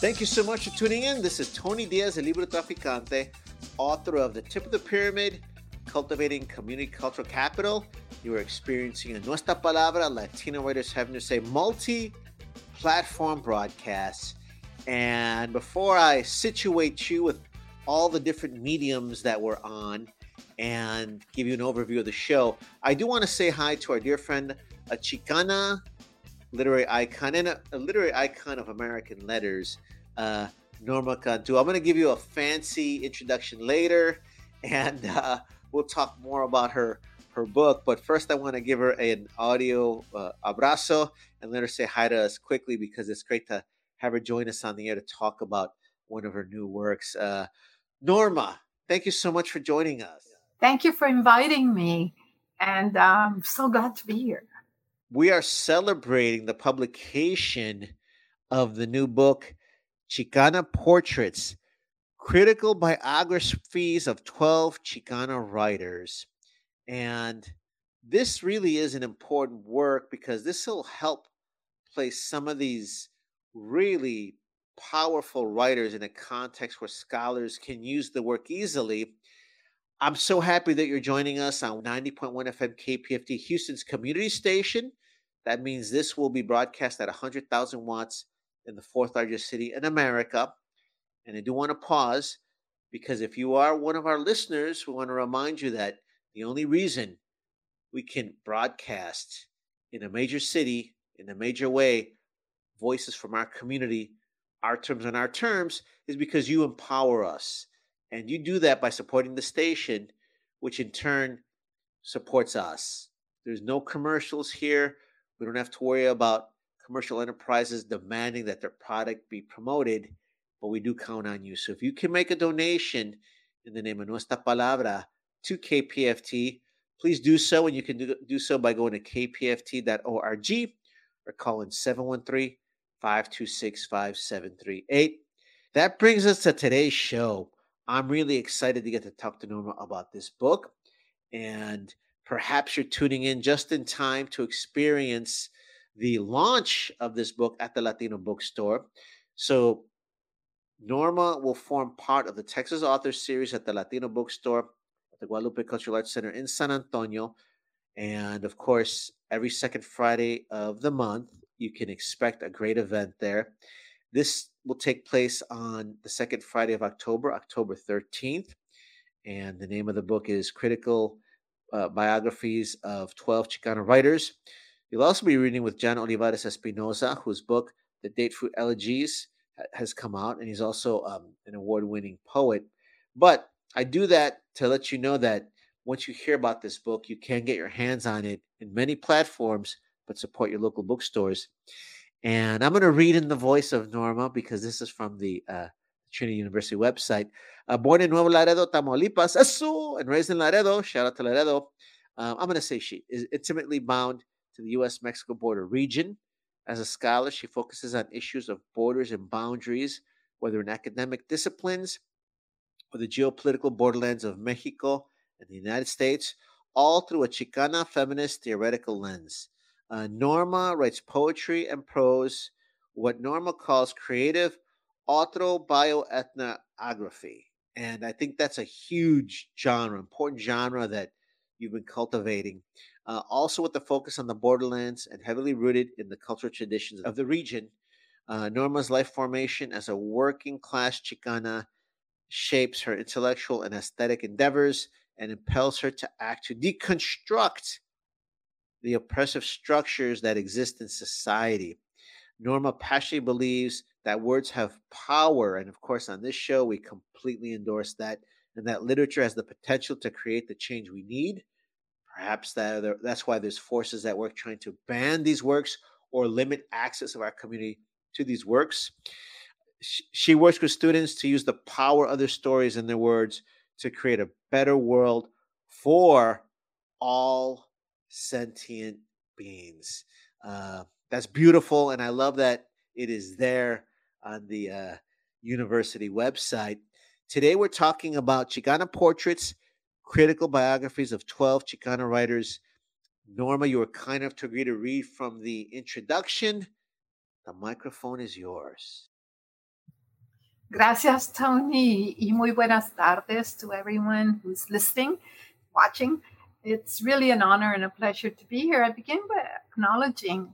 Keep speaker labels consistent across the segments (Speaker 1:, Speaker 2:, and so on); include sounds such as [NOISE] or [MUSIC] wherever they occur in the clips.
Speaker 1: Thank you so much for tuning in. This is Tony Diaz, el libro traficante, author of The Tip of the Pyramid, Cultivating Community Cultural Capital. You are experiencing a Nuestra Palabra, Latino Writers Having to Say multi platform broadcast. And before I situate you with all the different mediums that we're on and give you an overview of the show, I do want to say hi to our dear friend, a Chicana literary icon and a, a literary icon of American letters, uh, Norma Cantu. I'm going to give you a fancy introduction later, [LAUGHS] and uh, we'll talk more about her her book. But first, I want to give her an audio uh, abrazo and let her say hi to us quickly because it's great to have her join us on the air to talk about one of her new works. Uh, Norma, thank you so much for joining us.
Speaker 2: Thank you for inviting me, and I'm um, so glad to be here
Speaker 1: we are celebrating the publication of the new book, Chicana Portraits Critical Biographies of 12 Chicana Writers. And this really is an important work because this will help place some of these really powerful writers in a context where scholars can use the work easily. I'm so happy that you're joining us on 90.1 FM KPFT, Houston's community station. That means this will be broadcast at 100,000 watts in the fourth largest city in America. And I do want to pause because if you are one of our listeners, we want to remind you that the only reason we can broadcast in a major city in a major way voices from our community, our terms and our terms, is because you empower us. And you do that by supporting the station, which in turn supports us. There's no commercials here. We don't have to worry about commercial enterprises demanding that their product be promoted, but we do count on you. So if you can make a donation in the name of Nuestra Palabra to KPFT, please do so. And you can do, do so by going to kpft.org or calling 713 526 5738. That brings us to today's show. I'm really excited to get to talk to Norma about this book. And Perhaps you're tuning in just in time to experience the launch of this book at the Latino bookstore. So, Norma will form part of the Texas Author Series at the Latino bookstore at the Guadalupe Cultural Arts Center in San Antonio. And of course, every second Friday of the month, you can expect a great event there. This will take place on the second Friday of October, October 13th. And the name of the book is Critical uh, biographies of 12 Chicana writers. You'll also be reading with John Olivares Espinoza, whose book, The Date Fruit Elegies, has come out, and he's also um, an award winning poet. But I do that to let you know that once you hear about this book, you can get your hands on it in many platforms, but support your local bookstores. And I'm going to read in the voice of Norma because this is from the uh, Trinity University website. Uh, born in Nuevo Laredo, Tamaulipas, Asu, and raised in Laredo, shout out to Laredo. Um, I'm going to say she is intimately bound to the U.S. Mexico border region. As a scholar, she focuses on issues of borders and boundaries, whether in academic disciplines or the geopolitical borderlands of Mexico and the United States, all through a Chicana feminist theoretical lens. Uh, Norma writes poetry and prose, what Norma calls creative autobioethnography. And I think that's a huge genre, important genre that you've been cultivating. Uh, also, with the focus on the borderlands and heavily rooted in the cultural traditions of the region, uh, Norma's life formation as a working class Chicana shapes her intellectual and aesthetic endeavors and impels her to act to deconstruct the oppressive structures that exist in society. Norma passionately believes that words have power. And of course, on this show, we completely endorse that. And that literature has the potential to create the change we need. Perhaps that, that's why there's forces at work trying to ban these works or limit access of our community to these works. she works with students to use the power of their stories and their words to create a better world for all sentient beings. Uh, that's beautiful, and I love that it is there on the uh, university website. Today, we're talking about Chicana portraits, critical biographies of 12 Chicana writers. Norma, you were kind enough to agree to read from the introduction. The microphone is yours.
Speaker 2: Gracias, Tony, y muy buenas tardes to everyone who's listening, watching. It's really an honor and a pleasure to be here. I begin by acknowledging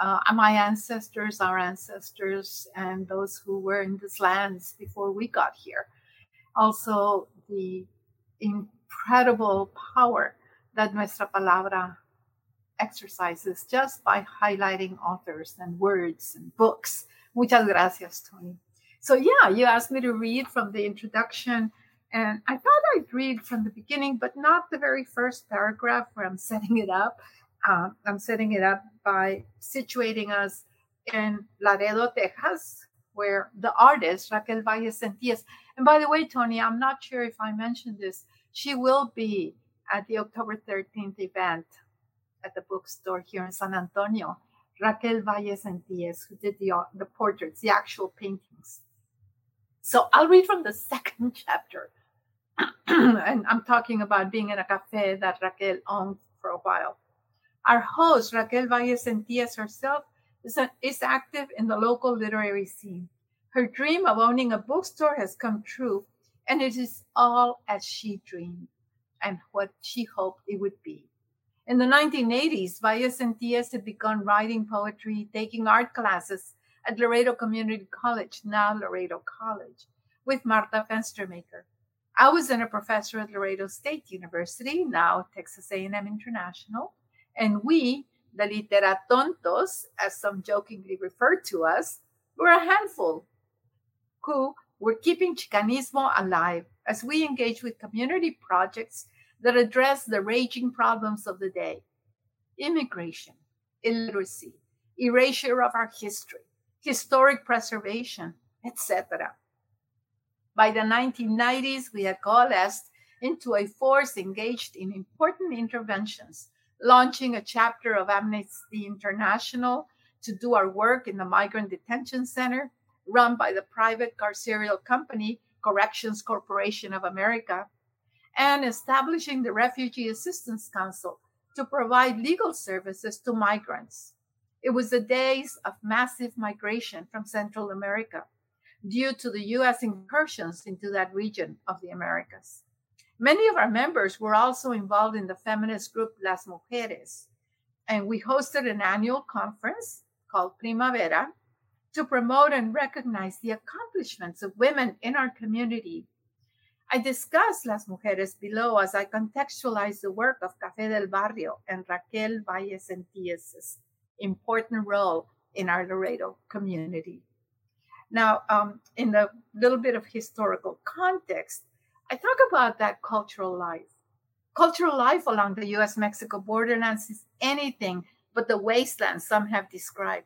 Speaker 2: uh, my ancestors, our ancestors, and those who were in these lands before we got here. Also, the incredible power that Nuestra Palabra exercises just by highlighting authors and words and books. Muchas gracias, Tony. So, yeah, you asked me to read from the introduction, and I thought I'd read from the beginning, but not the very first paragraph where I'm [LAUGHS] setting it up. Uh, I'm setting it up by situating us in Laredo, Texas, where the artist Raquel Valle Sentíes, and by the way, Tony, I'm not sure if I mentioned this, she will be at the October 13th event at the bookstore here in San Antonio. Raquel Valle Sentíes, who did the, the portraits, the actual paintings. So I'll read from the [LAUGHS] second chapter. [CLEARS THROAT] and I'm talking about being in a cafe that Raquel owned for a while. Our host, Raquel Valle Sentíes herself, is, is active in the local literary scene. Her dream of owning a bookstore has come true, and it is all as she dreamed and what she hoped it would be. In the 1980s, Valle Sentíes had begun writing poetry, taking art classes, at Laredo Community College, now Laredo College, with Marta Fenstermaker. I was then a professor at Laredo State University, now Texas A&M International, and we, the literatontos, as some jokingly referred to us, were a handful who were keeping Chicanismo alive as we engaged with community projects that address the raging problems of the day immigration, illiteracy, erasure of our history, historic preservation, etc. By the 1990s, we had coalesced into a force engaged in important interventions, launching a chapter of Amnesty International to do our work in the Migrant Detention Center, run by the private carceral company Corrections Corporation of America, and establishing the Refugee Assistance Council to provide legal services to migrants. It was the days of massive migration from Central America due to the US incursions into that region of the Americas. Many of our members were also involved in the feminist group Las Mujeres, and we hosted an annual conference called Primavera to promote and recognize the accomplishments of women in our community. I discuss Las Mujeres below as I contextualize the work of Café del Barrio and Raquel Valle Sentíes' important role in our Laredo community. Now, um, in a little bit of historical context, I talk about that cultural life. Cultural life along the US Mexico borderlands is anything but the wasteland some have described.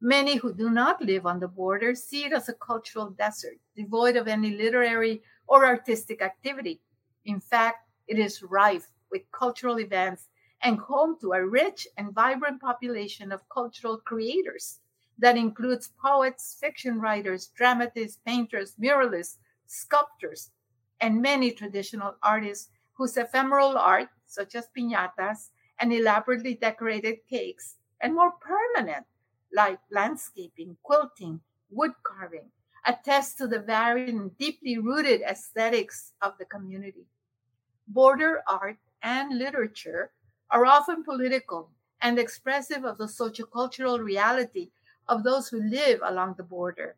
Speaker 2: Many who do not live on the border see it as a cultural desert, devoid of any literary or artistic activity. In fact, it is rife with cultural events and home to a rich and vibrant population of cultural creators that includes poets, fiction writers, dramatists, painters, muralists, sculptors, and many traditional artists whose ephemeral art, such as piñatas and elaborately decorated cakes, and more permanent, like landscaping, quilting, wood carving, attest to the varied and deeply rooted aesthetics of the community. Border art and literature are often political and expressive of the sociocultural reality of those who live along the border.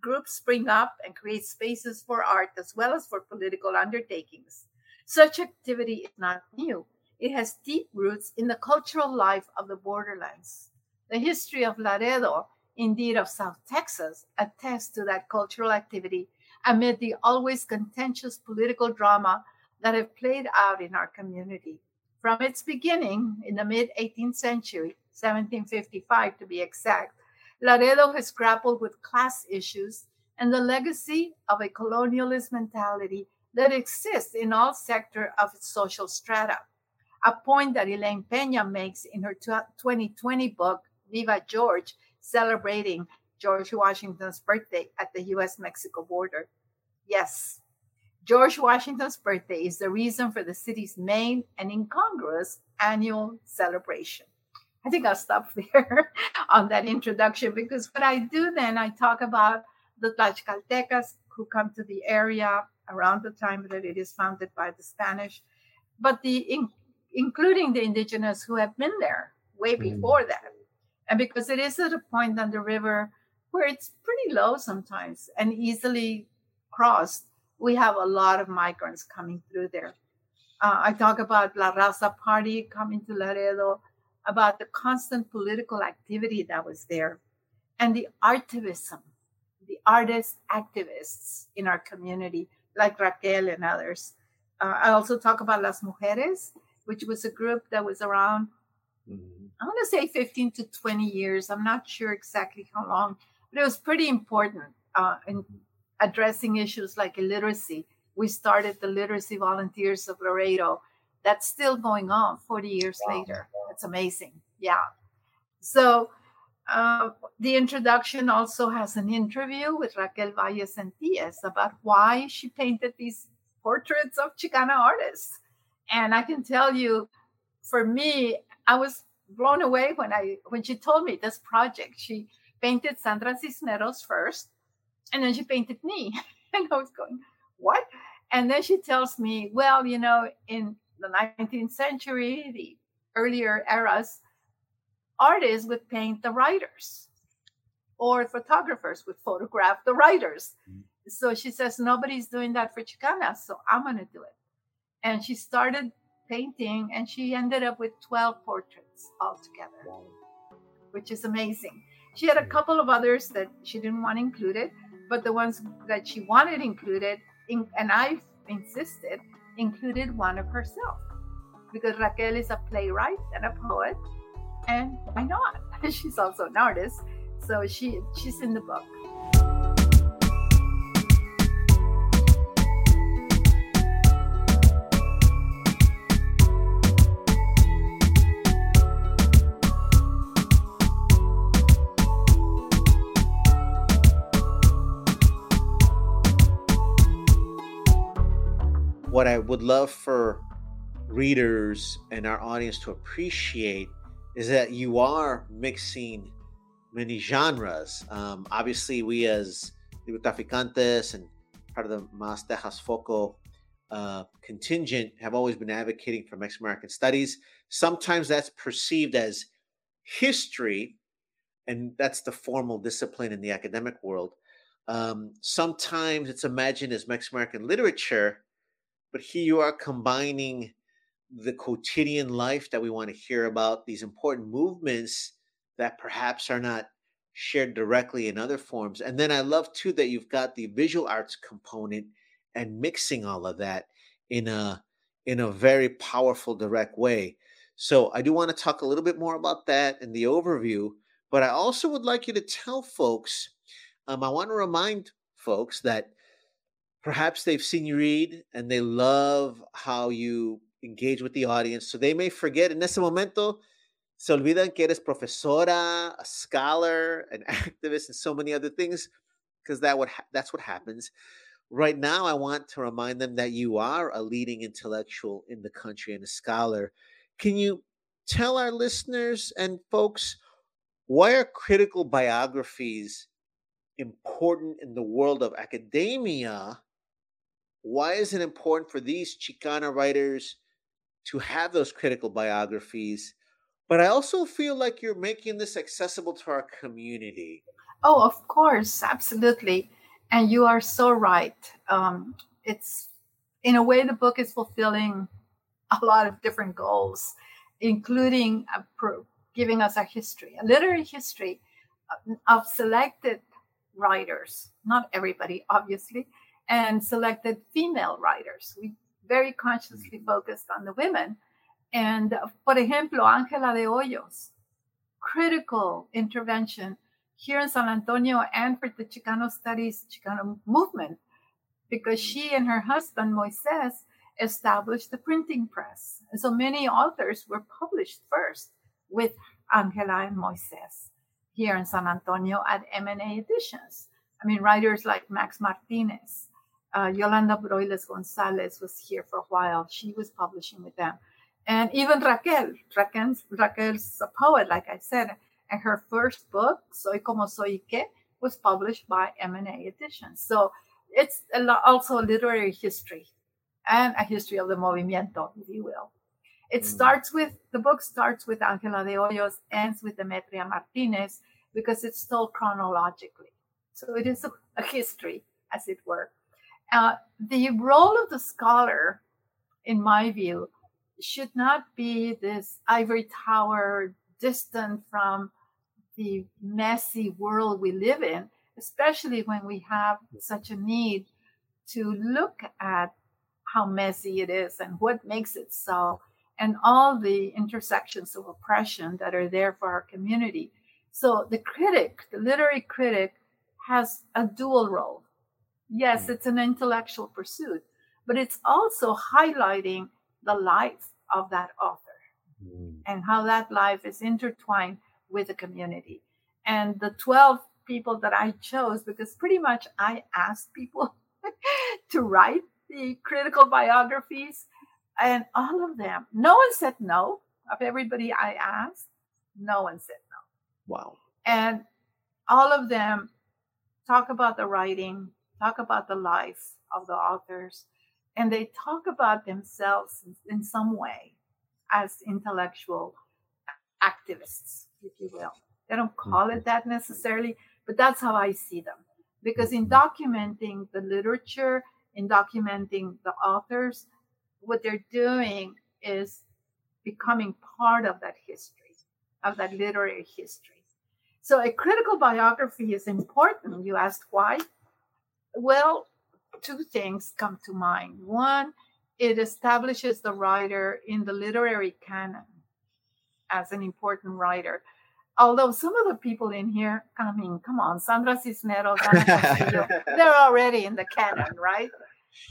Speaker 2: Groups spring up and create spaces for art as well as for political undertakings. Such activity is not new. It has deep roots in the cultural life of the borderlands. The history of Laredo, indeed of South Texas, attests to that cultural activity amid the always contentious political drama that have played out in our community. From its beginning in the mid 18th century, 1755 to be exact, Laredo has grappled with class issues and the legacy of a colonialist mentality that exists in all sectors of its social strata, a point that Elaine Peña makes in her 2020 book, Viva George, celebrating George Washington's birthday at the US Mexico border. Yes, George Washington's birthday is the reason for the city's main and incongruous annual celebration. I think I'll stop [LAUGHS] there on that introduction because what I do then, I talk about the Tlaxcaltecas who come to the area around the time that it is founded by the Spanish, but the in, including the indigenous who have been there way mm. before that. And because it is at a point on the river where it's pretty low sometimes and easily crossed, we have a lot of migrants coming through there. Uh, I talk about La Raza Party coming to Laredo, about the constant political activity that was there, and the artivism, the artist activists in our community, like Raquel and others. Uh, I also talk about Las Mujeres, which was a group that was around, mm-hmm. I want to say 15 to 20 years. I'm not sure exactly how long, but it was pretty important uh, in addressing issues like illiteracy. We started the Literacy Volunteers of Laredo. That's still going on 40 years wow. later. It's amazing. Yeah. So uh, the introduction also has an interview with Raquel Valle Sentíes about why she painted these portraits of Chicana artists. And I can tell you, for me, I was blown away when I when she told me this project. She painted Sandra Cisneros first, and then she painted me. [LAUGHS] and I was going, what? And then she tells me, well, you know, in the 19th century, the earlier eras, artists would paint the writers or photographers would photograph the writers. Mm-hmm. So she says, nobody's doing that for Chicana, so I'm going to do it. And she started painting and she ended up with 12 portraits altogether, wow. which is amazing. She had a couple of others that she didn't want included, but the ones that she wanted included, in, and I insisted, included one of herself. Because Raquel is a playwright and a poet, and why not? [LAUGHS] She's also an artist, so she she's in the book.
Speaker 1: What I would love for readers and our audience to appreciate is that you are mixing many genres. Um, obviously, we as Traficantes and part of the Mas Tejas Foco uh, contingent have always been advocating for Mexican American studies. Sometimes that's perceived as history, and that's the formal discipline in the academic world. Um, sometimes it's imagined as Mexican American literature, but here you are combining the quotidian life that we want to hear about, these important movements that perhaps are not shared directly in other forms. And then I love too that you've got the visual arts component and mixing all of that in a in a very powerful direct way. So I do want to talk a little bit more about that in the overview, but I also would like you to tell folks um, I want to remind folks that perhaps they've seen you read and they love how you engage with the audience. So they may forget in ese momento, se olvidan que eres profesora, a scholar, an [LAUGHS] activist, and so many other things, because that would ha- that's what happens. Right now, I want to remind them that you are a leading intellectual in the country and a scholar. Can you tell our listeners and folks why are critical biographies important in the world of academia why is it important for these Chicana writers to have those critical biographies? But I also feel like you're making this accessible to our community.
Speaker 2: Oh, of course, absolutely. And you are so right. Um, it's in a way, the book is fulfilling a lot of different goals, including pro- giving us a history, a literary history of, of selected writers, not everybody, obviously, and selected female writers. We very consciously mm-hmm. focused on the women. And, for ejemplo, Angela de Hoyos, critical intervention, here in San Antonio and for the Chicano Studies Chicano movement because she and her husband Moises established the printing press. And so many authors were published first with Angela and Moises here in San Antonio at M&A Editions. I mean, writers like Max Martinez, uh, Yolanda Broyles Gonzalez was here for a while. She was publishing with them. And even Raquel, Raquel's, Raquel's a poet, like I said, and her first book, Soy Como Soy Que, was published by M&A Editions. So it's a lo- also a literary history and a history of the movimiento, if you will. It mm. starts with the book starts with Angela de Hoyos, ends with Demetria Martinez because it's told chronologically. So it is a, a history, as it were. Uh, the role of the scholar, in my view, should not be this ivory tower distant from the messy world we live in, especially when we have such a need to look at how messy it is and what makes it so, and all the intersections of oppression that are there for our community. So the critic, the literary critic, has a dual role. Yes, mm. it's an intellectual pursuit, but it's also highlighting the life of that author mm. and how that life is intertwined with the community. And the 12 people that I chose, because pretty much I asked people [LAUGHS] to write the critical biographies, and all of them, no one said no. Of everybody I asked, no one said no.
Speaker 1: Wow.
Speaker 2: And all of them talk about the writing, talk about the life of the authors, and they talk about themselves in some way as intellectual activists, if you will. They don't call it mm-hmm. that necessarily, but that's how I see them. Because in mm-hmm. documenting the literature, in documenting the authors, what they're doing is becoming part of that history, of that literary history. So a critical biography is important. You asked why? Well, two things come to mind. One, it establishes the writer in the literary canon as an important writer. Although some of the people in here, I mean, come on, Sandra Cisneros, [LAUGHS] they're already in the canon, right?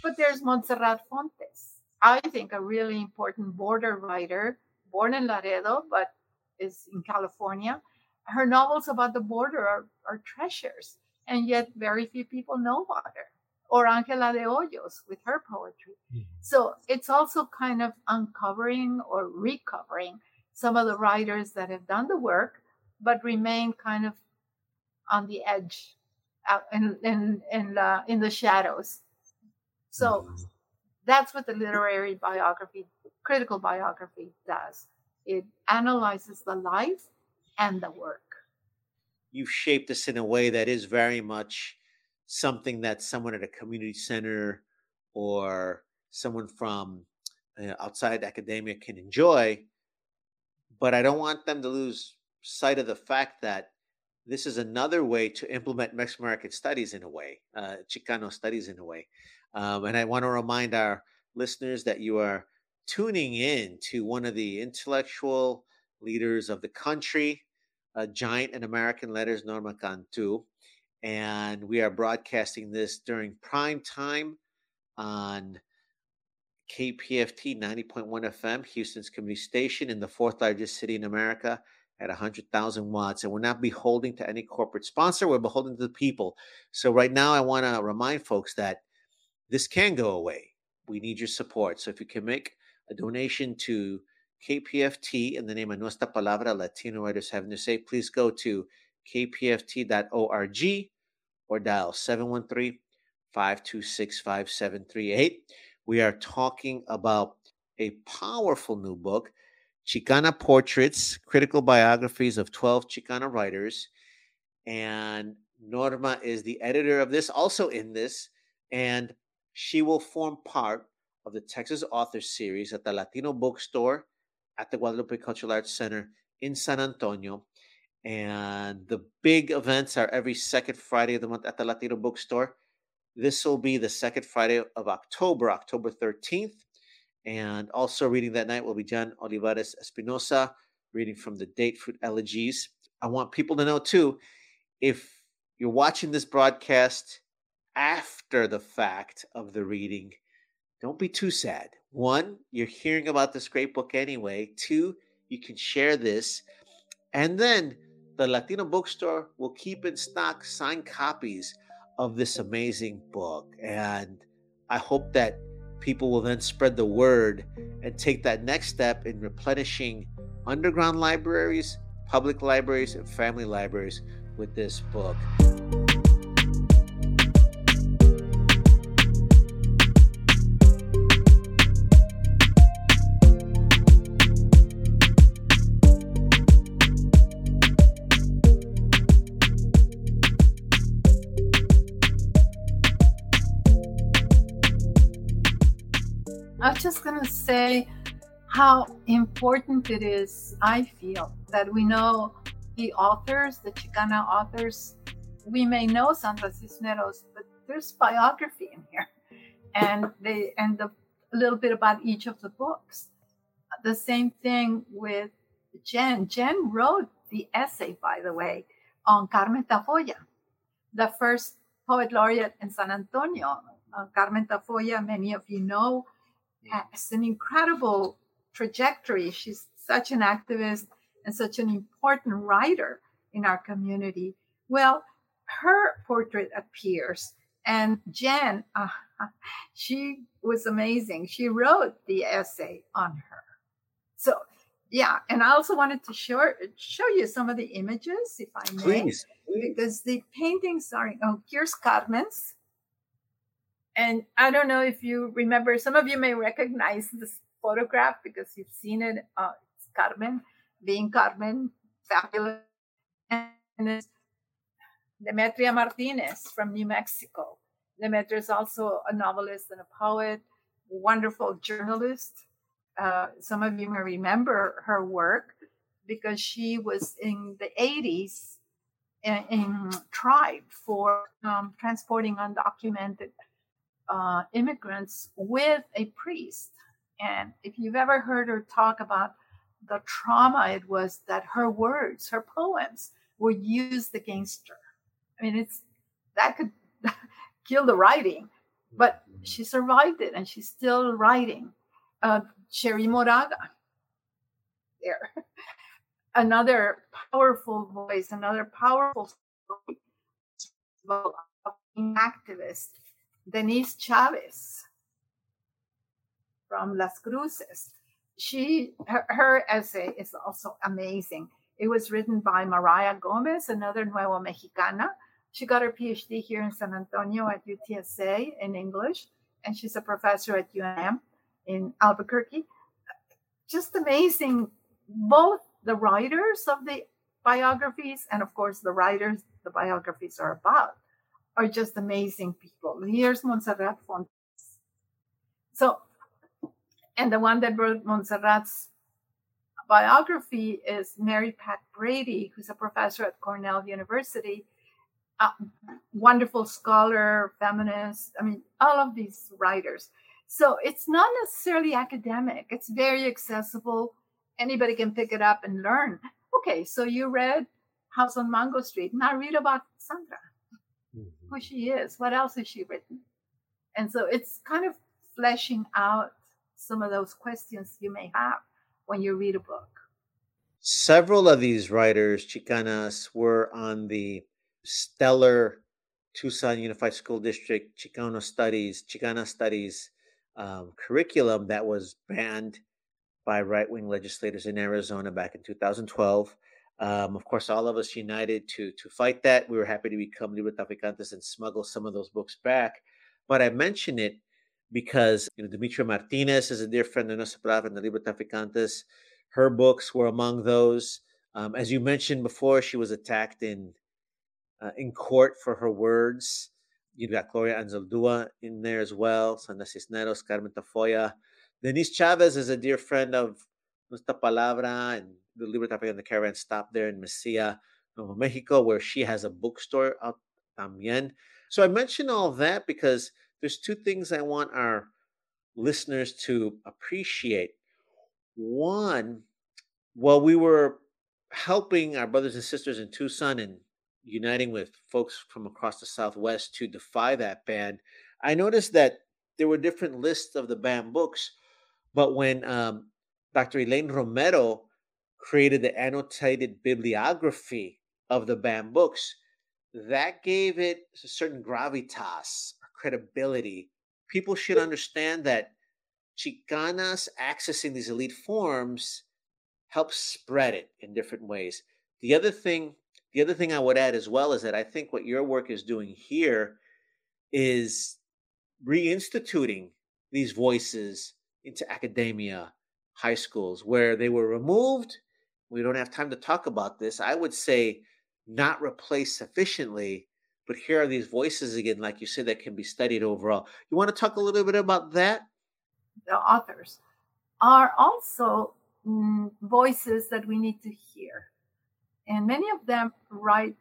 Speaker 2: But there's Montserrat Fontes. I think a really important border writer, born in Laredo, but is in California. Her novels about the border are, are treasures, and yet very few people know about her or Angela de Hoyos with her poetry. Mm-hmm. So it's also kind of uncovering or recovering some of the writers that have done the work but remain kind of on the edge out in in in, uh, in the shadows. So mm-hmm. that's what the literary biography, critical biography does. It analyzes the life and the work.
Speaker 1: You've shaped this in a way that is very much something that someone at a community center or someone from uh, outside academia can enjoy. But I don't want them to lose sight of the fact that this is another way to implement Mexican American studies in a way, uh, Chicano studies in a way. Um, and I want to remind our listeners that you are tuning in to one of the intellectual leaders of the country, a giant in American letters, Norma Cantu and we are broadcasting this during prime time on KPFT 90.1 FM, Houston's community station in the fourth largest city in America at 100,000 watts. And we're not beholden to any corporate sponsor, we're beholden to the people. So, right now, I want to remind folks that this can go away. We need your support. So, if you can make a donation to KPFT in the name of Nuestra Palabra Latino Writers Having to Say, please go to kpft.org or dial 713 526 5738. We are talking about a powerful new book, Chicana Portraits Critical Biographies of 12 Chicana Writers. And Norma is the editor of this, also in this, and she will form part of the Texas Author Series at the Latino Bookstore at the Guadalupe Cultural Arts Center in San Antonio and the big events are every second Friday of the month at the Latino Bookstore. This will be the second Friday of October, October 13th. And also reading that night will be John Olivares Espinoza, reading from the Date Fruit Elegies. I want people to know too, if you're watching this broadcast after the fact of the reading, don't be too sad. One, you're hearing about this great book anyway. Two, you can share this. And then the Latino bookstore will keep in stock signed copies of this amazing book. And I hope that people will then spread the word and take that next step in replenishing underground libraries, public libraries, and family libraries with this book.
Speaker 2: Going to say how important it is, I feel, that we know the authors, the Chicana authors. We may know Sandra Cisneros, but there's biography in here, and they and the, a little bit about each of the books. The same thing with Jen. Jen wrote the essay, by the way, on Carmen Tafolla, the first poet laureate in San Antonio. Uh, Carmen Tafolla, many of you know, has an incredible trajectory. She's such an activist and such an important writer in our community. Well, her portrait appears, and Jen, uh, [LAUGHS] she was amazing. She wrote the essay on her. So, yeah, and I also wanted to show show you some of the images, if I may,
Speaker 1: Please.
Speaker 2: because the paintings are. Oh, here's Carmen's. And I don't know if you remember, some of you may recognize this photograph because you've seen it. Uh, it's Carmen being Carmen, fabulous. And Demetria Martinez from New Mexico. Demetria is also a novelist and a poet, wonderful journalist. Uh, some of you may remember her work because she was in the 80s in, in tribe for um, transporting undocumented uh, immigrants with a priest. And if you've ever heard her talk about the trauma it was that her words, her poems, were used against her. I mean, it's that could [LAUGHS] kill the writing, but she survived it and she's still writing. Uh, Moraga, there. [LAUGHS] Another powerful voice, another powerful activist Denise Chavez from Las Cruces. She her, her, essay is also amazing. It was written by Mariah Gomez, another Nuevo Mexicana. She got her PhD here in San Antonio at UTSA in English, and she's a professor at UNM in Albuquerque. Just amazing, both the writers of the biographies and, of course, the writers the biographies are about are just amazing people. Here's Montserrat Fontes. So, and the one that wrote Montserrat's biography is Mary Pat Brady, who's a professor at Cornell University, a wonderful scholar, feminist. I mean, all of these writers. So it's not necessarily academic, it's very accessible. Anybody can pick it up and learn. Okay, so you read House on Mango Street. Now read about Sandra who she is. What else has she written? And so it's kind of fleshing out some of those questions you may have when you read a book.
Speaker 1: Several of these writers, Chicanas, were on the stellar Tucson Unified School District Chicano Studies, Chicana Studies um, curriculum that was banned by right wing legislators in Arizona back in 2012. Um, of course, all of us united to to fight that. We were happy to become Libro Traficantes and smuggle some of those books back. But I mention it because you know Demetria Martinez is a dear friend of Nuestra and the Libro Traficantes. Her books were among those. Um, as you mentioned before, she was attacked in uh, in court for her words. You've got Gloria Anzaldúa in there as well, Sandra Cisneros, Carmen Tafolla. Denise Chavez is a dear friend of Nuestra Palabra and the Libertad and the Caravan stop there in Mesilla, Nuevo Mexico, where she has a bookstore out también. So I mention all that because there's two things I want our listeners to appreciate. One, while we were helping our brothers and sisters in Tucson and uniting with folks from across the Southwest to defy that ban, I noticed that there were different lists of the banned books. But when um, Dr. Elaine Romero created the annotated bibliography of the banned books, that gave it a certain gravitas or credibility. People should understand that Chicanas accessing these elite forms helps spread it in different ways. The other thing, the other thing I would add as well is that I think what your work is doing here is reinstituting these voices into academia, high schools, where they were removed. We don't have time to talk about this. I would say not replaced sufficiently, but here are these voices again, like you said, that can be studied overall. You want to talk a little bit about that?
Speaker 2: The authors are also mm, voices that we need to hear. And many of them write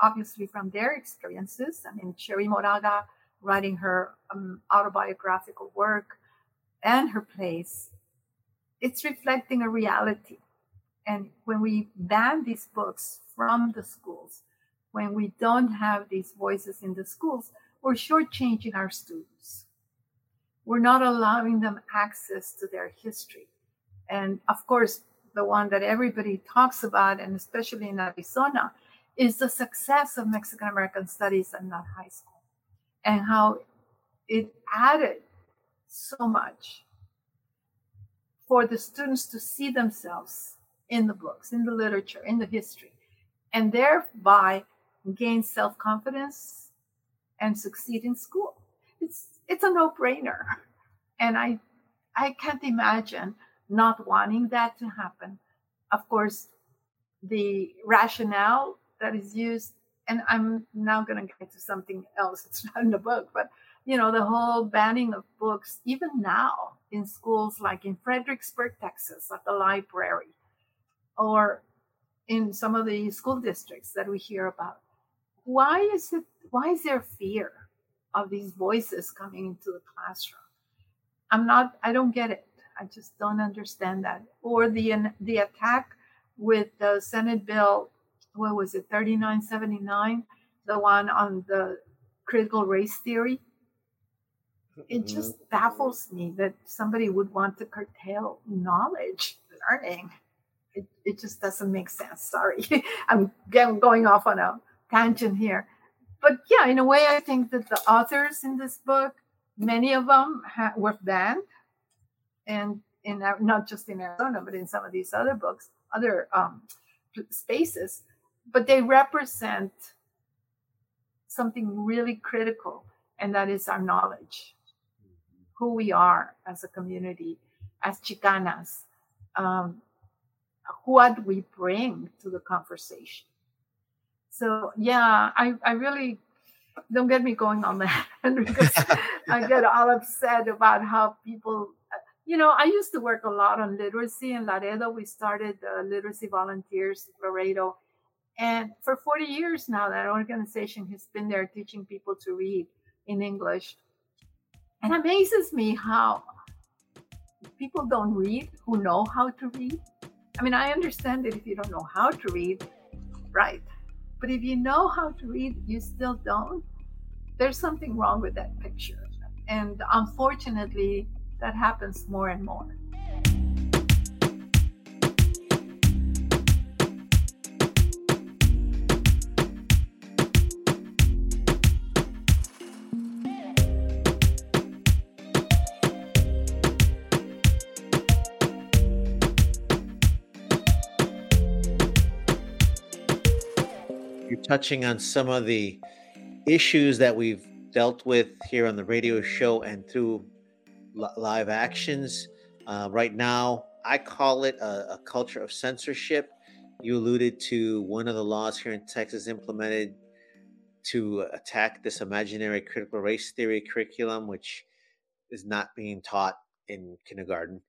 Speaker 2: obviously from their experiences. I mean, Cherríe Moraga writing her um, autobiographical work and her plays, it's reflecting a reality. And when we ban these books from the schools, when we don't have these voices in the schools, we're shortchanging our students. We're not allowing them access to their history. And of course, the one that everybody talks about, and especially in Arizona, is the success of Mexican American studies and not high school and how it added so much for the students to see themselves in the books, in the literature, in the history, and thereby gain self confidence and succeed in school. It's it's a no brainer, and I I can't imagine not wanting that to happen. Of course, the rationale that is used and I'm now going to get to something else. It's [LAUGHS] not in the book, but you know, the whole banning of books, even now in schools like in Fredericksburg, Texas, at the library, or in some of the school districts that we hear about. Why is it? Why is there fear of these voices coming into the classroom? I'm not. I don't get it. I just don't understand that. Or the the attack with the Senate bill what was it, 3979, the one on the critical race theory. It mm-hmm. just baffles me that somebody would want to curtail knowledge, learning. It, it just doesn't make sense. Sorry, [LAUGHS] I'm going off on a tangent here. But yeah, in a way, I think that the authors in this book, many of them ha- were banned, and in not just in Arizona, but in some of these other books, other um, spaces. But they represent something really critical, and that is our knowledge, who we are as a community, as Chicanas, um, what we bring to the conversation. So yeah, I, I really don't get me going on that [LAUGHS] because I get all upset about how people you know, I used to work a lot on literacy in Laredo. We started the Literacy Volunteers Laredo and for 40 years now, that organization has been there teaching people to read in English. And amazes me how people don't read who know how to read. I mean, I understand that if you don't know how to read, right. But if you know how to read, you still don't, there's something wrong with that picture. And unfortunately, that happens more and more.
Speaker 1: Touching on some of the issues that we've dealt with here on the radio show and through live actions. Uh, right now, I call it a, a, culture of censorship. You alluded to one of the laws here in Texas implemented to attack this imaginary critical race theory curriculum, which is not being taught in kindergarten.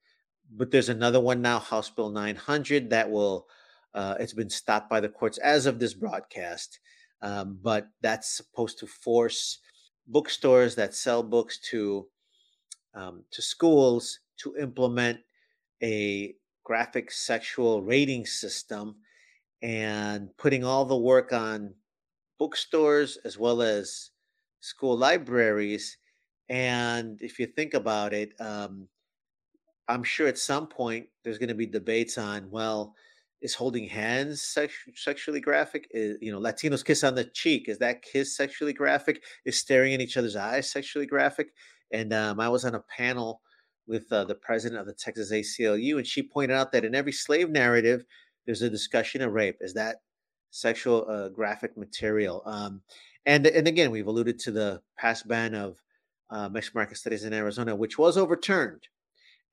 Speaker 1: But there's another one now, House Bill 900, that will uh, it's been stopped by the courts as of this broadcast, um, but that's supposed to force bookstores that sell books to um, to schools to implement a graphic sexual rating system and putting all the work on bookstores as well as school libraries. And if you think about it, um, I'm sure at some point there's going to be debates on, well, is holding hands sex- sexually graphic? Is, you know, Latinos kiss on the cheek. Is that kiss sexually graphic? Is staring in each other's eyes sexually graphic? And um, I was on a panel with uh, the president of the Texas ACLU, and she pointed out that in every slave narrative, there's a discussion of rape. Is that sexual uh, graphic material? Um, and and again, we've alluded to the past ban of uh, Mexican studies in Arizona, which was overturned.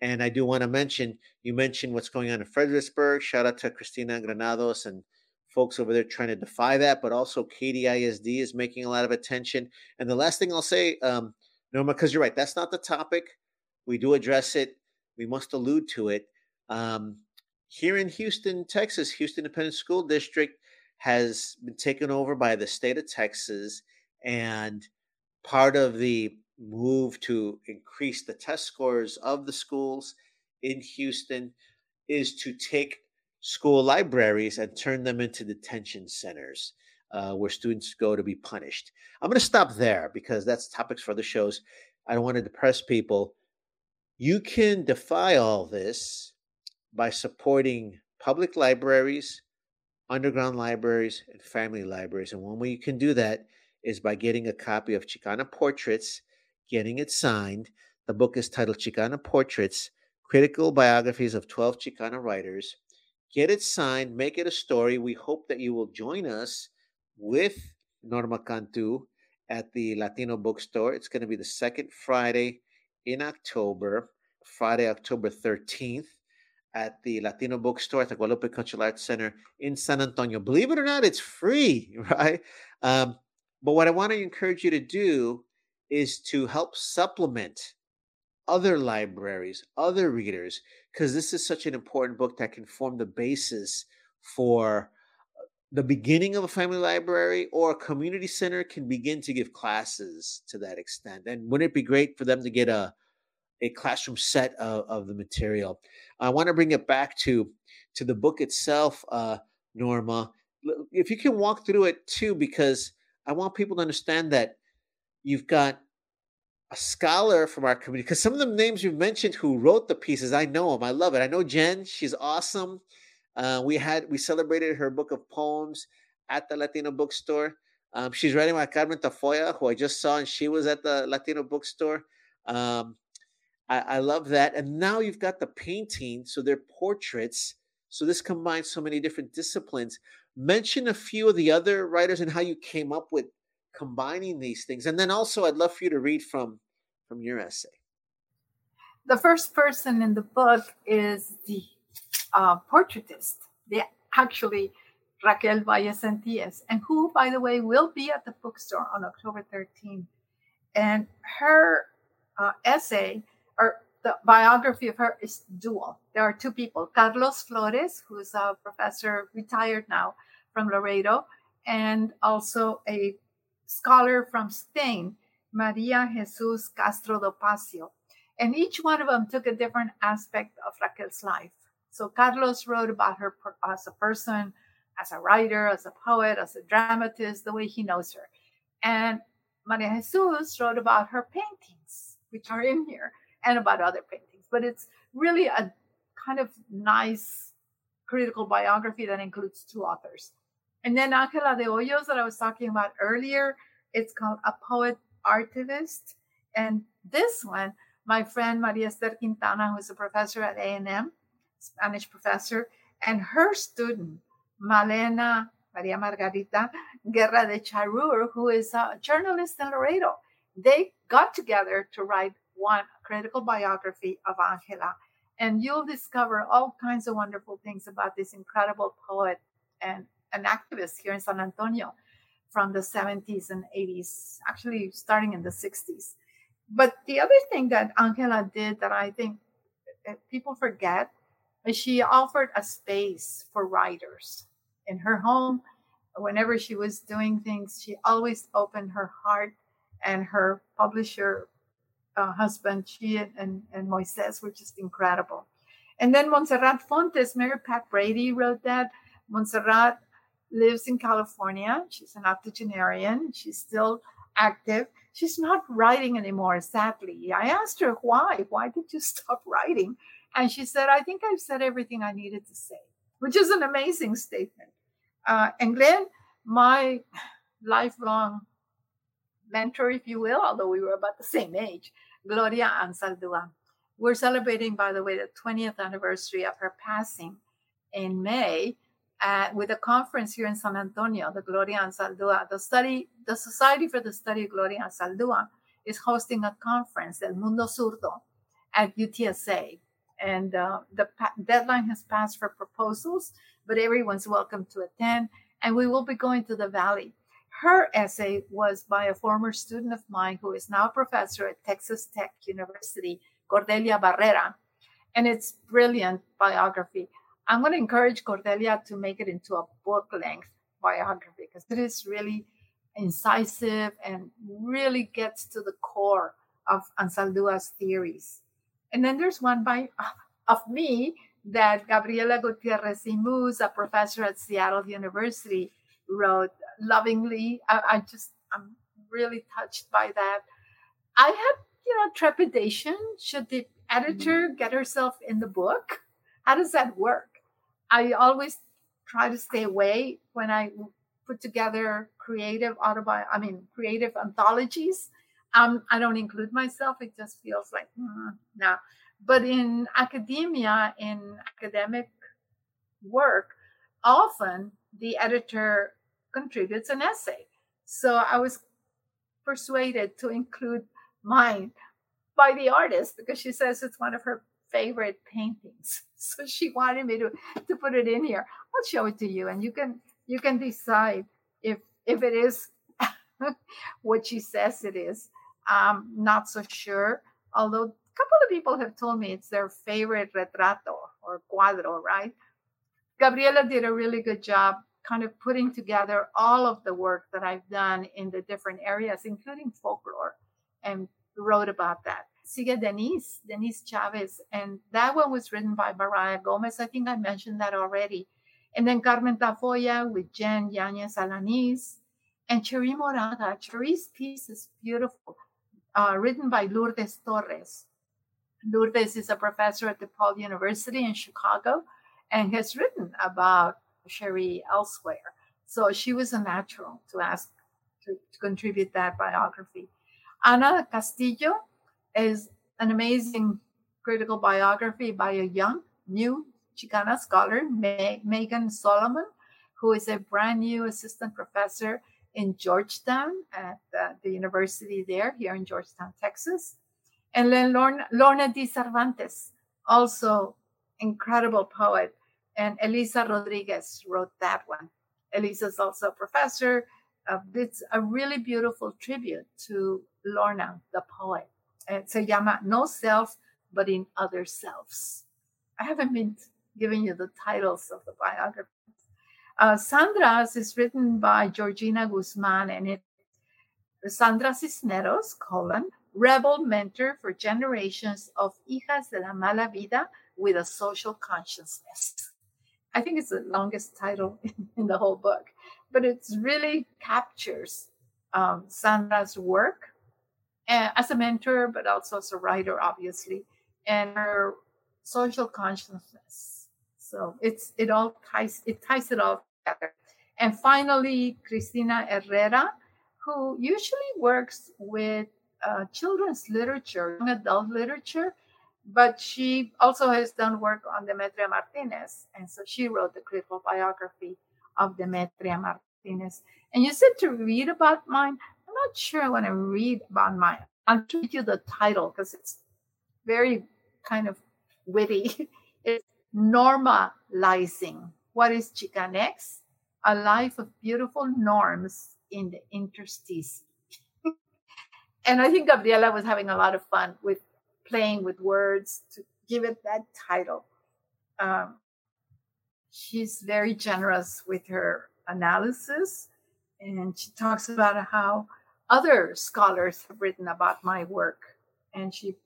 Speaker 1: And I do want to mention, you mentioned what's going on in Fredericksburg. Shout out to Christina Granados and folks over there trying to defy that, but also Katy ISD is making a lot of attention. And the last thing I'll say, um, Norma, because you're right, that's not the topic. We do address it. We must allude to it. Um, here in Houston, Texas, Houston Independent School District has been taken over by the state of Texas, and part of the move to increase the test scores of the schools in Houston is to take school libraries and turn them into detention centers uh, where students go to be punished. I'm going to stop there because that's topics for the shows. I don't want to depress people. You can defy all this by supporting public libraries, underground libraries, and family libraries. And one way you can do that is by getting a copy of Chicana Portraits getting it signed. The book is titled Chicana Portraits Critical Biographies of 12 Chicana Writers. Get it signed, make it a story. We hope that you will join us with Norma Cantu at the Latino bookstore. It's going to be the second Friday in October, Friday, October 13th, at the Latino bookstore at the Guadalupe Cultural Arts Center in San Antonio. Believe it or not, it's free, [LAUGHS] right? Um, but what I want to encourage you to do is to help supplement other libraries, other readers, because this is such an important book that can form the basis for uh, the beginning of a family library or a community center can begin to give classes to that extent. And wouldn't it be great for them to get a a classroom set of, of the material? I want to bring it back to to the book itself, uh, Norma. If you can walk through it too, because I want people to understand that You've got a scholar from our community because some of the names you've mentioned who wrote the pieces, I know them. I love it. I know Jen. She's awesome. Uh, we had we celebrated her book of poems at the Latino bookstore. Um, she's writing about Carmen Tafolla, who I just saw, and she was at the Latino bookstore. Um, I, I, love that. And now you've got the painting, so they're portraits. So this combines so many different disciplines. Mention a few of the other writers and how you came up with combining these things. And then also i'd love for you to read from from your essay.
Speaker 2: The first person in the book is the uh, portraitist the actually raquel Valle-Sentíes who by the way will be at the bookstore on october 13th and her uh, essay or the biography of her is dual. There are two people carlos flores who's a professor retired now from laredo and also a scholar from Spain, Maria Jesus Castro do Pasio. And each one of them took a different aspect of Raquel's life. So Carlos wrote about her as a person, as a writer, as a poet, as a dramatist, the way he knows her. And Maria Jesus wrote about her paintings, which are in here, and about other paintings. But it's really a kind of nice critical biography that includes two authors. And then Angela de Hoyos that I was talking about earlier, it's called A Poet Artivist. And this one, my friend Maria Esther Quintana, who is a professor at A&M, Spanish professor, and her student, Malena Maria Margarita Guerra de Charur, who is a journalist in Laredo. They got together to write one critical biography of Angela. And you'll discover all kinds of wonderful things about this incredible poet and an activist here in San Antonio from the 70s and 80s, actually starting in the 60s. But the other thing that Angela did that I think people forget is she offered a space for writers in her home. Whenever she was doing things, she always opened her heart and her publisher uh, husband, she and, and, and Moises were just incredible. And then Montserrat Fontes, Mary Pat Brady wrote that. Montserrat lives in California. She's an octogenarian. She's still active. She's not writing anymore, sadly. I asked her why. Why did you [LAUGHS] stop writing? And she said, I think I've said everything I needed to say, which is an amazing statement. Uh, and Glenn, my lifelong mentor, if you will, although we were about the same age, Gloria Anzaldúa. We're celebrating, by the way, the 20th anniversary of her passing in May uh, with a conference here in San Antonio, the Gloria Anzaldúa. The study, the Society for the Study of Gloria Anzaldúa is hosting a conference, El Mundo Zurdo, at UTSA. And uh, the pa- deadline has passed for proposals, but everyone's welcome to attend. And we will be going to the Valley. Her essay was by a former student of mine who is now a professor at Texas Tech University, Cordelia Barrera. And it's brilliant biography. I'm going to encourage Cordelia to make it into a book length biography because it is really incisive and really gets to the core of Anzaldúa's theories. And then there's one by [LAUGHS] of me that Gabriela Gutierrez y Muhs, a professor at Seattle University, wrote lovingly. I, I just I'm really touched by that. I had you know trepidation. Should the editor mm-hmm. get herself in the book? How does that work? I always try to stay away when I put together creative autobi I mean creative anthologies. Um, I don't include myself. It just feels like mm, no. But in academia, in academic work, often the editor contributes an essay. So I was persuaded to include mine by the artist because she says it's one of her favorite paintings. [LAUGHS] So she wanted me to, to put it in here. I'll show it to you and you can you can decide if if it is [LAUGHS] what she says it is. Um, not so sure. Although a couple of people have told me it's their favorite retrato or cuadro, right? Gabriela did a really good job kind of putting together all of the work that I've done in the different areas, including folklore, and wrote about that. Sigue Denise, Denise Chavez. And that one was written by Mariah Gomez. I think I mentioned that already. And then Carmen Tafolla with Jen Yanez Alanis. And Cherríe Moraga. Cherríe's piece is beautiful, uh, written by Lourdes Torres. Lourdes is a professor at DePaul University in Chicago and has written about Cherríe elsewhere. So she was a natural to ask to, to contribute that biography. Ana Castillo is an amazing critical biography by a young, new Chicana scholar, Megan Solomon, who is a brand new assistant professor in Georgetown at uh, the university there, here in Georgetown, Texas. And then Lorna, Lorna Dee Cervantes, also incredible poet. And Elisa Rodriguez wrote that one. Elisa is also a professor. Uh, it's a really beautiful tribute to Lorna, the poet eh, se llama No Self, but in Other Selves. I haven't been giving you the titles of the biographies. Uh, Sandra's is written by Georgina Guzman, and it Sandra Cisneros, colon, rebel mentor for generations of hijas de la mala vida with a social consciousness. I think it's the longest title [LAUGHS] in, the whole book, but it really captures um, Sandra's work as a mentor, but also as a writer, obviously, and her social consciousness. So it's it all ties it ties it all together. And finally, Cristina Herrera, who usually works with uh, children's literature, young adult literature, but she also has done work on Demetria Martinez, and so she wrote the critical biography of Demetria Martinez. And you said to read about mine not sure I want to read about my. I'll read you the title because it's very kind of witty. [LAUGHS] it's normalizing. What is Chicanx? A life of beautiful norms in the interstice. [LAUGHS] and I think Gabriela was having a lot of fun with playing with words to give it that title. Um, she's very generous with her analysis, and she talks about how other scholars have written about my work, and she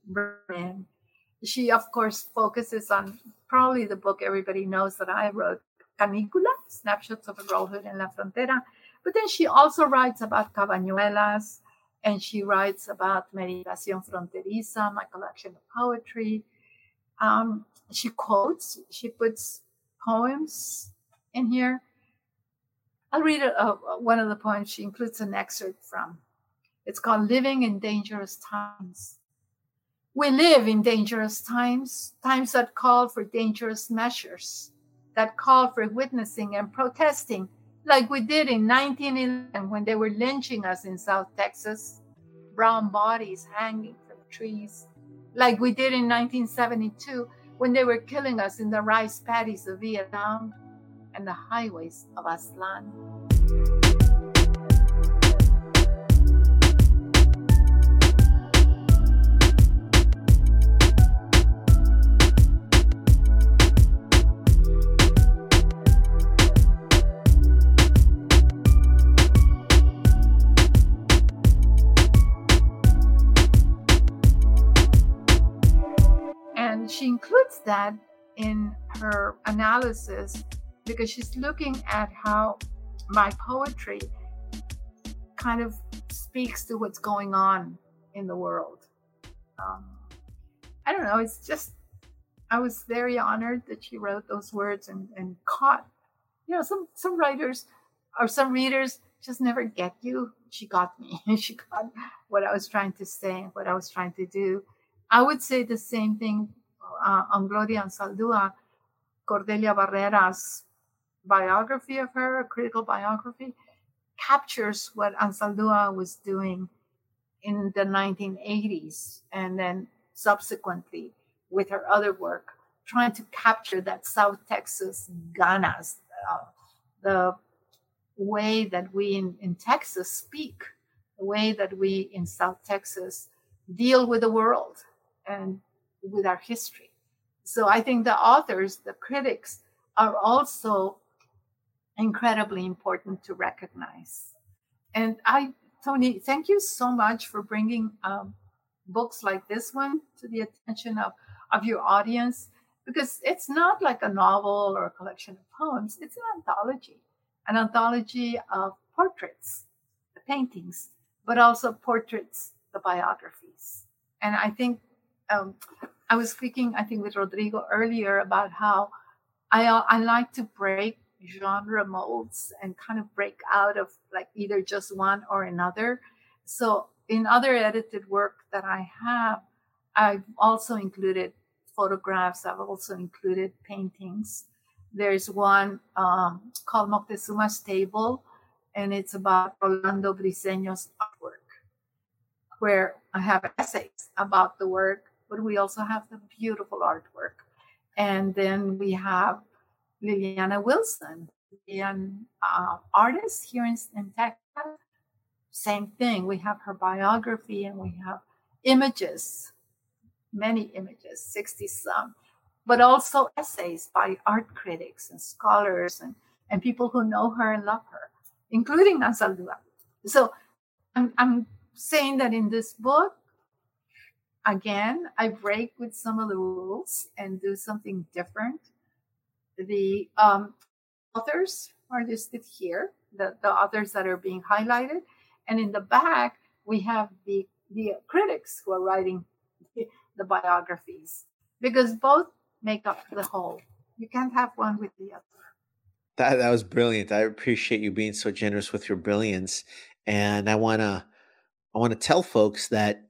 Speaker 2: she of course focuses on probably the book everybody knows that I wrote, Canícula, Snapshots of a Girlhood in La Frontera. But then she also writes about Cabañuelas, and she writes about Meditación Fronteriza, my collection of poetry. Um, she quotes, she puts poems in here. I'll read a, a, one of the poems. She includes an excerpt from. It's called Living in Dangerous Times. We live in dangerous times, times that call for dangerous measures, that call for witnessing and protesting, like we did in 1911 when they were lynching us in South Texas, brown bodies hanging from trees, like we did in 1972 when they were killing us in the rice paddies of Vietnam and the highways of Aztlán. That in her analysis because she's looking at how my poetry kind of speaks to what's going on in the world. Um, I don't know, it's just, I was very honored that she wrote those words and, and caught, you know, some, some writers or some readers just never get you. She got me. [LAUGHS] she got what I was trying to say what I was trying to do. I would say the same thing on Gloria Anzaldúa, Cordelia Barrera's biography of her, a critical biography, captures what Anzaldúa was doing in the 1980s and then subsequently with her other work, trying to capture that South Texas ganas, uh, the way that we in, in Texas speak, the way that we in South Texas deal with the world and with our history. So I think the authors, the critics, are also incredibly important to recognize. And I, Tony, thank you so much for bringing um, books like this one to the attention of, of your audience because it's not like a novel or a collection of poems, it's an anthology, an anthology of portraits, the paintings, but also portraits, the biographies. And I think um, I was speaking, I think, with Rodrigo earlier about how I uh, I like to break genre molds and kind of break out of like either just one or another. So in other edited work that I have, I've also included photographs. I've also included paintings. There's one um, called Moctezuma's Table, and it's about Rolando Briceño's artwork, where I have essays about the work but we also have the beautiful artwork. And then we have Liliana Wilson, an uh, artist here in, in Texas. Same thing. We have her biography and we have images, many images, 60 some, but also essays by art critics and scholars and, and people who know her and love her, including Anzaldúa. So I'm, I'm saying that in this book, again, I break with some of the rules and do something different. The um, authors are listed here, the, the authors that are being highlighted. And in the back, we have the, the critics who are writing the, biographies because both make up the whole. You can't have one with the other.
Speaker 1: That, that was brilliant. I appreciate you being so generous with your brilliance. And I want to I want to tell folks that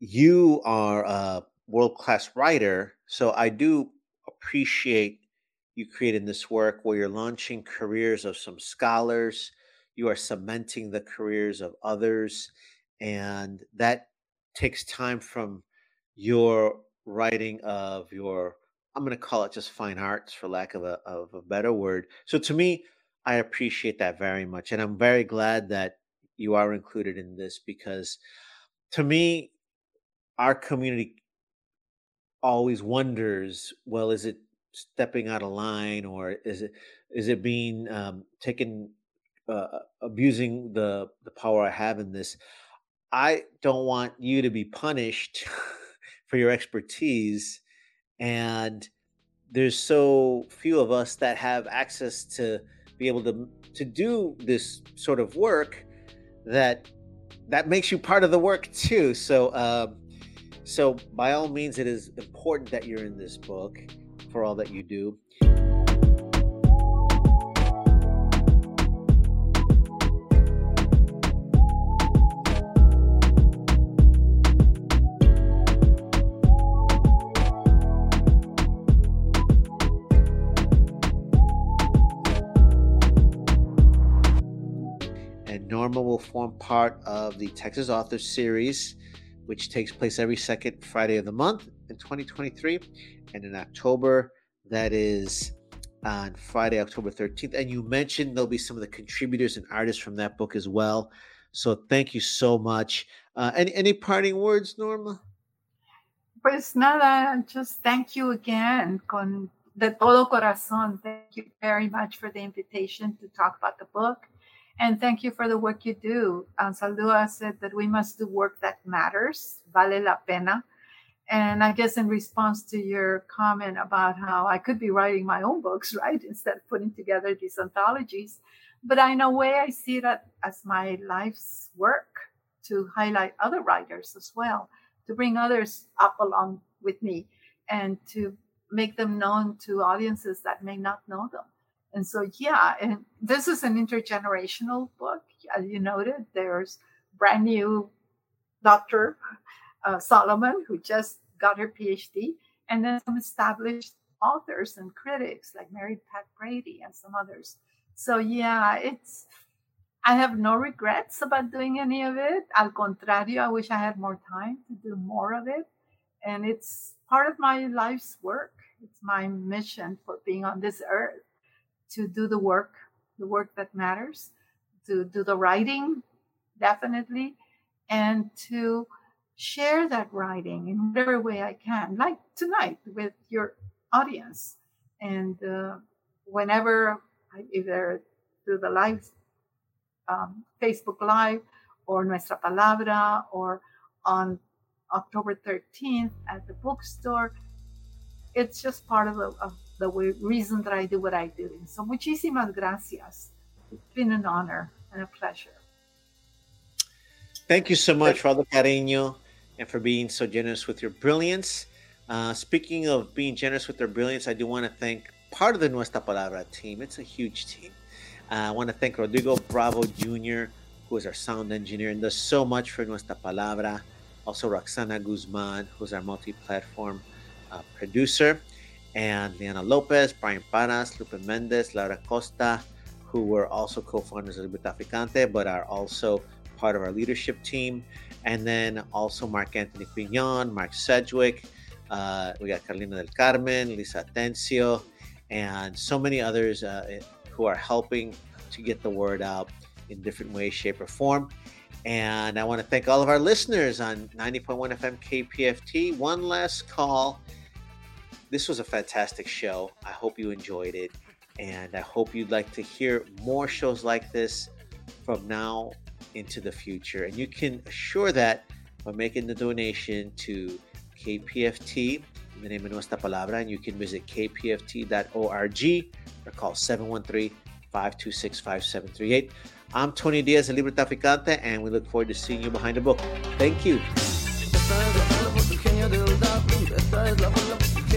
Speaker 1: you are a world class writer. So I do appreciate you creating this work where you're launching careers of some scholars, you are cementing the careers of others, and that takes time from your writing of your I'm going to call it just fine arts for lack of a of a better word. So to me, I appreciate that very much and I'm very glad that you are included in this because to me our community always wonders well is it stepping out of line or is it is it being um, taken uh, abusing the the power i have in this i don't want you to be punished [LAUGHS] for your expertise and there's so few of us that have access to be able to to do this sort of work that that makes you part of the work too. So, uh, so by all means, it is important that you're in this book for all that you do. And Norma will form part of the Texas Authors Series, which takes place every second Friday of the month in 2023. And in October, that is on Friday, October 13th. And you mentioned there'll be some of the contributors and artists from that book as well. So thank you so much. Uh, any, any parting words, Norma?
Speaker 2: Pues nada, just thank you again con de todo corazón. Thank you very much for the invitation to talk about the book. And thank you for the work you do. Um, Saldua said that we must do work that matters, vale la pena. And I guess in response to your comment about how I could be writing my own books, [LAUGHS] right, instead of putting together these anthologies. But in a way, I see it as my life's work to highlight other writers as well, to bring others up along with me and to make them known to audiences that may not know them. And so, yeah, and this is an intergenerational book. As you noted, there's brand new Dr. Uh, Solomon, who just got her PhD, and then some established authors and critics like Mary Pat Brady and some others. So, yeah, it's, I have no regrets about doing any of it. Al contrario, I wish I had more time to do more of it. And it's part of my life's work. It's my mission for being on this earth to do the work, the work that matters, to do the writing, definitely, and to share that writing in whatever way I can, like tonight with your audience. And uh, whenever, either through the live, um, Facebook Live, or Nuestra Palabra, or on October 13th at the bookstore, it's just part of, the, of the reason that I do what I do. So muchísimas gracias. It's been an honor and a pleasure.
Speaker 1: Thank you so much for the cariño and for being so generous with your brilliance. Uh, speaking of being generous with their brilliance, I do want to thank part of the Nuestra Palabra team. It's a huge team. Uh, I want to thank Rodrigo Bravo Jr., who is our sound engineer and does so much for Nuestra Palabra. Also, Roxana Guzman, who's our multi platform uh, producer and Liana Lopez, Brian Panas, Lupe Mendez, Laura Costa, who were also co-founders of Libro Traficante, but are also part of our leadership team. And then also Mark Anthony Pignon, Mark Sedgwick, uh, we got Carolina del Carmen, Lisa Atencio, and so many others uh, who are helping to get the word out in different ways, shape, or form. And I want to thank all of our listeners on 90.1 FM KPFT. One last call this was a fantastic show. I hope you enjoyed it. And I hope you'd like to hear more shows like this from now into the future. And you can assure that by making the donation to KPFT in the name of Nuestra Palabra. And you can visit kpft.org or call 713 526 5738. I'm Tony Diaz, Libro Traficante, and we look forward to seeing you behind the book. Thank you.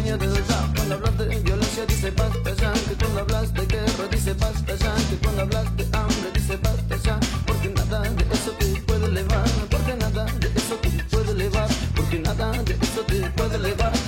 Speaker 1: Cuando hablas de violencia dice basta ya. Que cuando hablas de guerra dice basta ya. Que cuando hablas de hambre dice basta
Speaker 3: ya. Porque nada de eso te puede elevar. Porque nada de eso te puede elevar. Porque nada de eso te puede elevar.